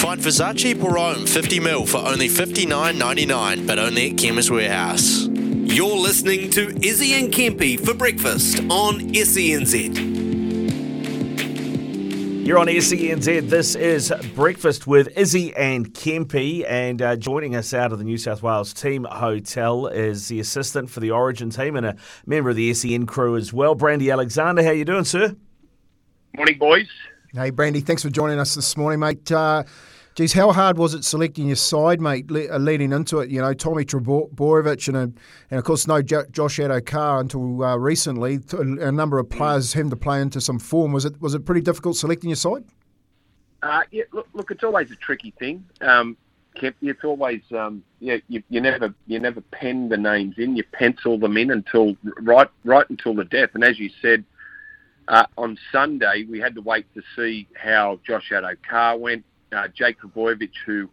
Find Versace Rome 50 mil for only $59.99, but only at Chemist Warehouse. You're listening to Izzy and Kempy for breakfast on SENZ. You're on SENZ. This is Breakfast with Izzy and Kempy. And uh, joining us out of the New South Wales Team Hotel is the assistant for the Origin team and a member of the SEN crew as well, Brandy Alexander. How you doing, sir? Morning, boys. Hey, Brandy, thanks for joining us this morning, mate. Uh, geez, how hard was it selecting your side, mate, le- uh, leading into it? You know, Tommy Trbojevic and, uh, and of course, no jo- Josh Addo-Carr until uh, recently. A number of players having to play into some form. Was it was it pretty difficult selecting your side? Uh, yeah, look, look, it's always a tricky thing. Um, it's always um, yeah, you, you never you never pen the names in. You pencil them in until right right until the death. And as you said, uh, on Sunday, we had to wait to see how Josh Addo-Carr went. Uh, Jake Trbojevic, who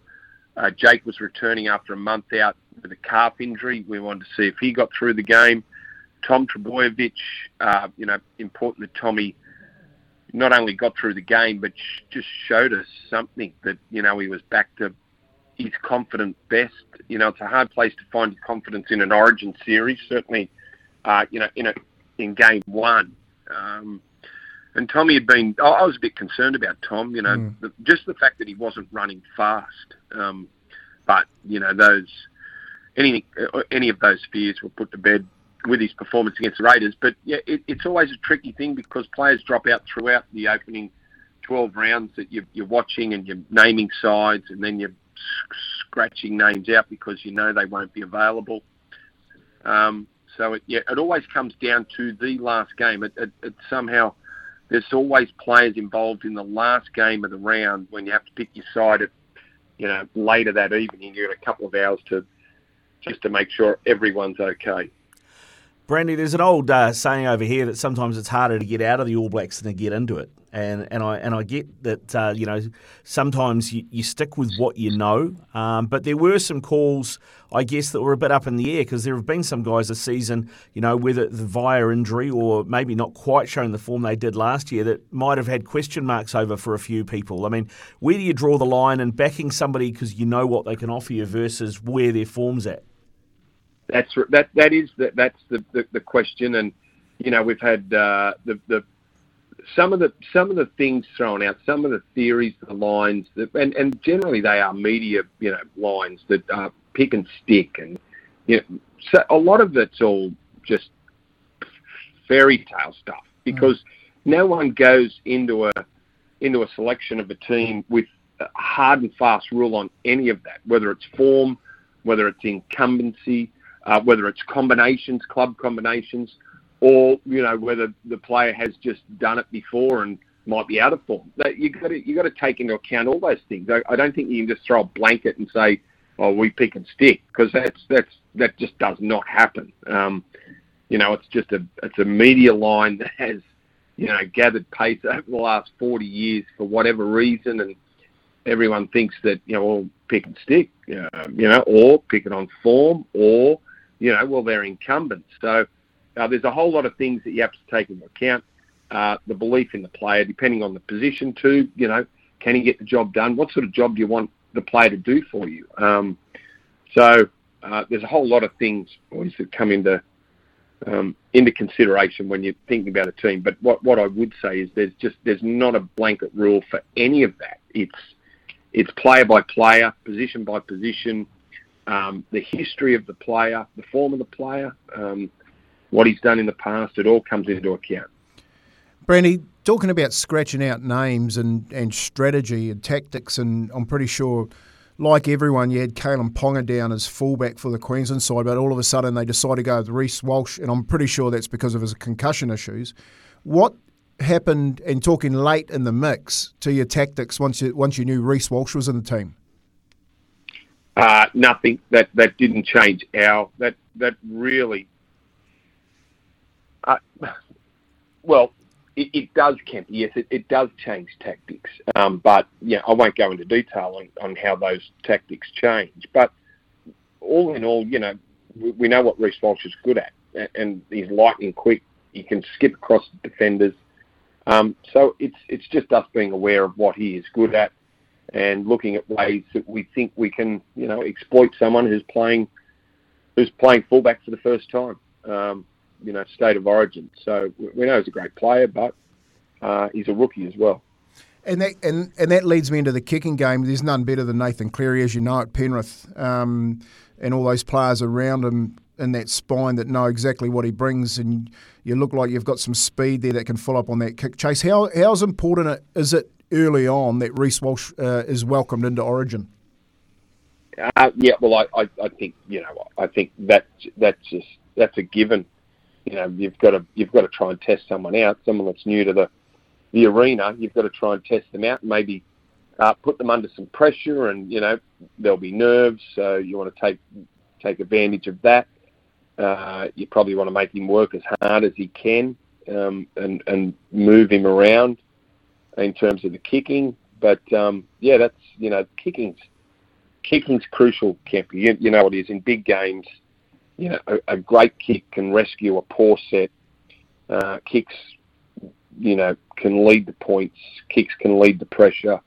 uh, Jake was returning after a month out with a calf injury. We wanted to see if he got through the game. Tom Trbojevic, uh, you know, important that Tommy not only got through the game, but just showed us something that, you know, he was back to his confident best. You know, it's a hard place to find confidence in an Origin series. Certainly, uh, you know, in a in game one, um, and Tommy had been. I was a bit concerned about Tom. You know, mm. the, just the fact that he wasn't running fast. Um, but you know, those any any of those fears were put to bed with his performance against the Raiders. But yeah, it, it's always a tricky thing because players drop out throughout the opening 12 rounds that you're, you're watching and you're naming sides, and then you're scratching names out because you know they won't be available. Um, so it, yeah, it always comes down to the last game. It, it, it somehow there's always players involved in the last game of the round when you have to pick your side at you know later that evening. You've got a couple of hours to just to make sure everyone's okay. Brandy, there's an old uh, saying over here that sometimes it's harder to get out of the All Blacks than to get into it and and I and I get that uh, you know sometimes you, you, stick with what you know, um, but there were some calls I guess that were a bit up in the air because there have been some guys this season, you know, whether via injury or maybe not quite showing the form they did last year that might have had question marks over for a few people. I mean, where do you draw the line in backing somebody because you know what they can offer you versus where their form's at? That's that that is the, that's the, the, the question and you know, we've had uh, the, the some of the some of the things thrown out, some of the theories, the lines, that, and and generally they are media, you know, lines that are pick and stick, and you know, so a lot of it's all just fairy tale stuff because mm. no one goes into a into a selection of a team with a hard and fast rule on any of that, whether it's form, whether it's incumbency, uh, whether it's combinations, club combinations or you know whether the player has just done it before and might be out of form. That you got to you got to take into account all those things. I, I don't think you can just throw a blanket and say, "Oh, we pick and stick," because that's that's that just does not happen. Um, you know, it's just a it's a media line that has you know gathered pace over the last forty years for whatever reason, and everyone thinks that you know, well, pick and stick, um, you know, or pick it on form, or you know, well, they're incumbents. So uh, there's a whole lot of things that you have to take into account. Uh, the belief in the player, depending on the position too. You know, can he get the job done? What sort of job do you want the player to do for you? Um, so uh, there's a whole lot of things always that come into um, into consideration when you're thinking about a team. But what what I would say is there's just there's not a blanket rule for any of that. It's it's player by player, position by position, um, the history of the player, the form of the player. Um, what he's done in the past, it all comes into account. Brandy, talking about scratching out names and, and strategy and tactics, and I'm pretty sure, like everyone, you had Kalyn Ponga down as fullback for the Queensland side, but all of a sudden they decided to go with Reece Walsh, and I'm pretty sure that's because of his concussion issues. What happened, and talking late in the mix, to your tactics once you once you knew Reece Walsh was in the team? Uh, nothing. That that didn't change our that that really uh, well, it, it, does, Kemp. Yes, it, it does change tactics. Um, but yeah, I won't go into detail on, on how those tactics change. But all in all, you know, we, we know what Reece Walsh is good at, and he's lightning quick. He can skip across defenders. Um, so it's it's just us being aware of what he is good at. And looking at ways that we think we can, you know, exploit someone who's playing who's playing fullback for the first time. Um, you know, state of origin. So we know he's a great player, but uh, he's a rookie as well. And that and, and that leads me into the kicking game. There's none better than Nathan Cleary, as you know, at Penrith, um, and all those players around him in that spine that know exactly what he brings, and you look like you've got some speed there that can follow up on that kick chase. How how's important is it early on that Reece Walsh uh, is welcomed into Origin? Uh, yeah, well, I, I, I think you know, I think that that's just that's a given. You know, you've got to you've got to try and test someone out, someone that's new to the the arena. You've got to try and test them out, and maybe uh, put them under some pressure, and you know there'll be nerves. So you want to take take advantage of that. Uh, you probably want to make him work as hard as he can um, and and move him around in terms of the kicking. But um, yeah, that's you know kicking's kicking's crucial, Kemp. You, you know what it is in big games. You know, a, a great kick can rescue a poor set. Uh, kicks, you know, can lead the points. Kicks can lead the pressure.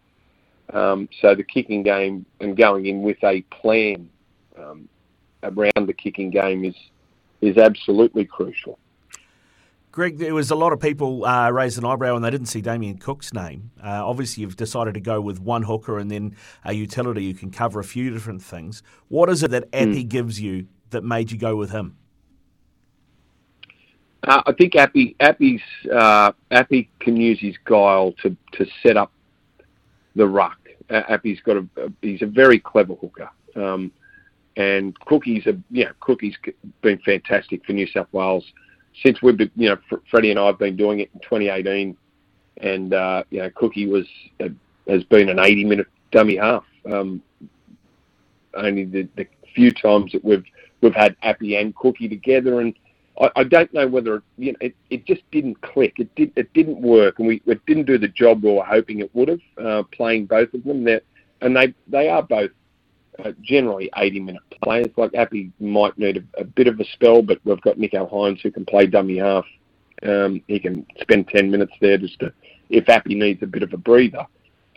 Um, so the kicking game and going in with a plan um, around the kicking game is is absolutely crucial. Greg, there was a lot of people uh, raised an eyebrow when they didn't see Damien Cook's name. Uh, obviously, you've decided to go with one hooker and then a utility. You can cover a few different things. What is it that Api mm. gives you that made you go with him? Uh, I think Api Api's uh, Api can use his guile to, to set up the ruck. Api's got a, he's a very clever hooker. Um, and Cookie's a yeah Cookie's been fantastic for New South Wales since we've been, you know, Freddie and I have been doing it in 2018, and uh, you know, Cookie was uh, has been an 80 minute dummy half. Um, only the, the few times that we've we've had Api and Cookie together, and I, I don't know whether you know it, it just didn't click. It did it didn't work, and we it didn't do the job we were hoping it would have. Uh, playing both of them, there, and they they are both generally 80 minute players. Like Api might need a, a, bit of a spell, but we've got Nicho Hynes who can play dummy half. Um, he can spend 10 minutes there just to, if Api needs a bit of a breather.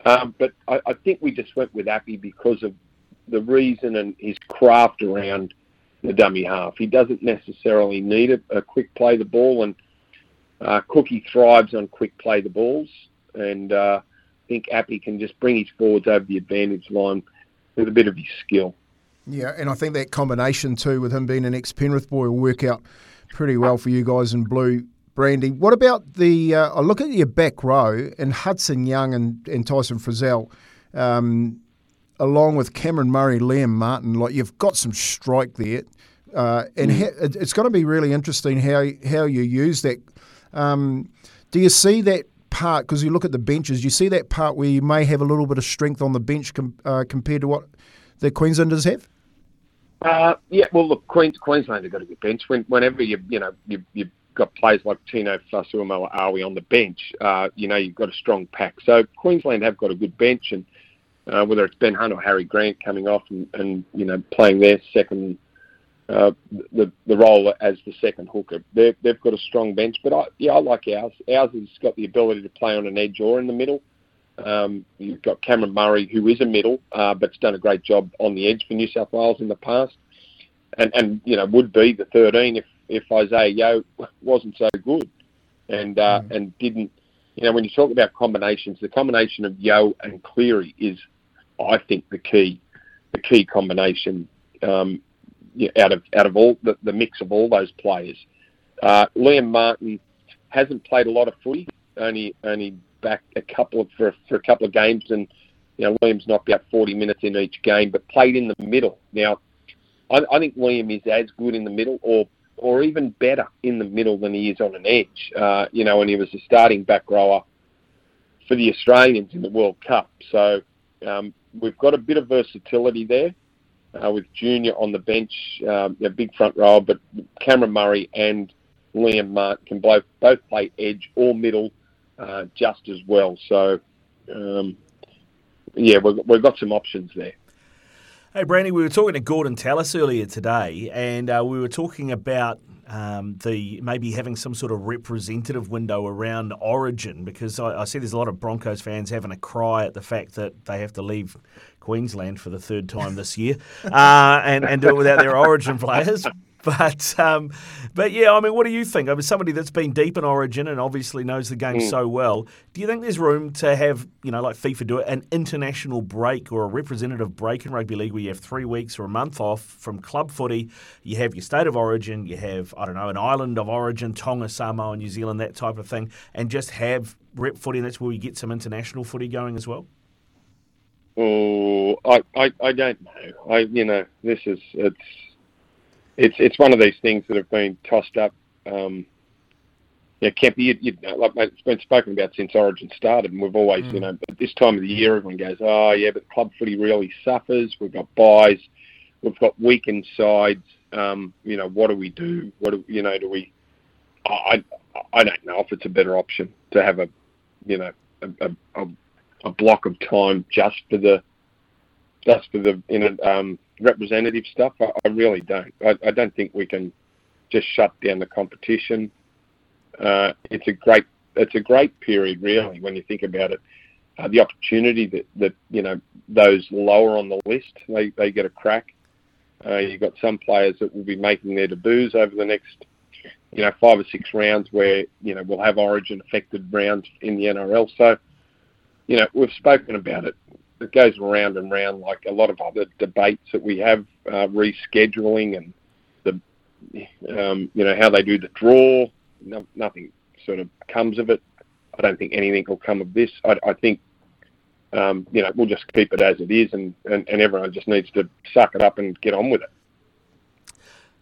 Um, but I, I, think we just went with Api because of the reason and his craft around the dummy half. He doesn't necessarily need a, a quick play the ball, and uh, Cookie thrives on quick play the balls. And uh, I think Api can just bring his forwards over the advantage line with a bit of his skill. Yeah, and I think that combination too, with him being an ex Penrith boy, will work out pretty well for you guys in blue. Brandy, what about the? Uh, I look at your back row and Hudson Young and, and Tyson Frizell, um, along with Cameron Murray, Liam Martin. Like you've got some strike there, uh, and mm. ha- it's going to be really interesting how how you use that. Um, do you see that part because you look at the benches, you see that part where you may have a little bit of strength on the bench com- uh, compared to what the Queenslanders have. Uh, yeah, well, look, Queens, Queensland have got a good bench. When, whenever you you know you you've got players like Tino Fa'asuamaleaui on the bench, uh, you know you've got a strong pack. So Queensland have got a good bench, and uh, whether it's Ben Hunt or Harry Grant coming off and, and you know playing their second uh, the the role as the second hooker. They've, they've got a strong bench, but I, yeah, I like ours. Ours has got the ability to play on an edge or in the middle. Um, you've got Cameron Murray, who is a middle, uh, but's done a great job on the edge for New South Wales in the past, and and you know would be the 13 if if Isaah Yeo wasn't so good, and uh, mm. and didn't. You know, when you talk about combinations, the combination of Yeo and Cleary is, I think, the key, the key combination. Um, out of out of all the, the mix of all those players. Uh, Liam Martin hasn't played a lot of footy, only only back a couple of for, for a couple of games, and you know Liam's knocked out 40 minutes in each game, but played in the middle. Now, I, I think Liam is as good in the middle, or or even better in the middle than he is on an edge. Uh, you know, and he was a starting back rower for the Australians in the World Cup. So um, we've got a bit of versatility there uh, with Junior on the bench, um, a big front row, but Cameron Murray and Liam Martin can both both play edge or middle uh, just as well. So, um, yeah, we've, we've got some options there. Hey, Brandy, we were talking to Gordon Tallis earlier today, and uh, we were talking about um, the maybe having some sort of representative window around Origin because I, I, see there's a lot of Broncos fans having a cry at the fact that they have to leave Queensland for the third time this year uh, and, and do it without their Origin players. But um, but yeah, I mean, what do you think? I mean, somebody that's been deep in Origin and obviously knows the game mm. so well. Do you think there's room to have you know like FIFA do it an international break or a representative break in rugby league where you have three weeks or a month off from club footy? You have your state of origin, you have I don't know an island of origin, Tonga, Samoa, New Zealand, that type of thing, and just have rep footy. And that's where we get some international footy going as well. Oh, I, I, I don't know. I you know this is it's it's it's one of these things that have been tossed up. Um, yeah, Kempy, you, you know, like it's been spoken about since Origin started, and we've always, mm. you know, at this time of the year, everyone goes, "Oh, yeah, but club footy really suffers. We've got buys, we've got weakened sides. Um, you know, what do we do? What do you know? Do we? I I don't know if it's a better option to have a, you know, a a, a block of time just for the, just for the you know um, representative stuff. I, I really don't. I, I, don't think we can just shut down the competition. Uh, it's a great it's a great period, really, when you think about it. Uh, the opportunity that, that you know those lower on the list they, they get a crack. Uh, you've got some players that will be making their debuts over the next you know five or six rounds where you know we'll have Origin affected rounds in the NRL. So you know we've spoken about it it goes round and round like a lot of other debates that we have, uh, rescheduling and the, um, you know, how they do the draw. No, nothing sort of comes of it. I don't think anything will come of this. I, I think, um, you know, we'll just keep it as it is, and, and, and everyone just needs to suck it up and get on with it.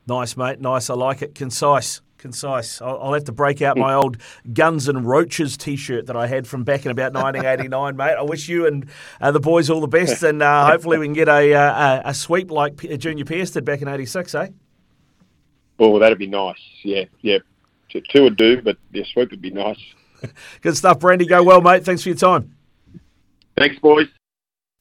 Nice, mate. Nice. I like it. Concise concise. I'll, I'll, have to break out my old Guns and Roaches T-shirt that I had from back in about 1989, mate. I wish you and uh, the boys all the best, and uh, hopefully we can get a, uh, a, a sweep like Junior Pearce did back in '86, eh? Oh, that'd be nice. Yeah, yeah. Two would do, but yeah, sweep would be nice. Good stuff, Brandy. Go well, mate. Thanks for your time. Thanks, boys.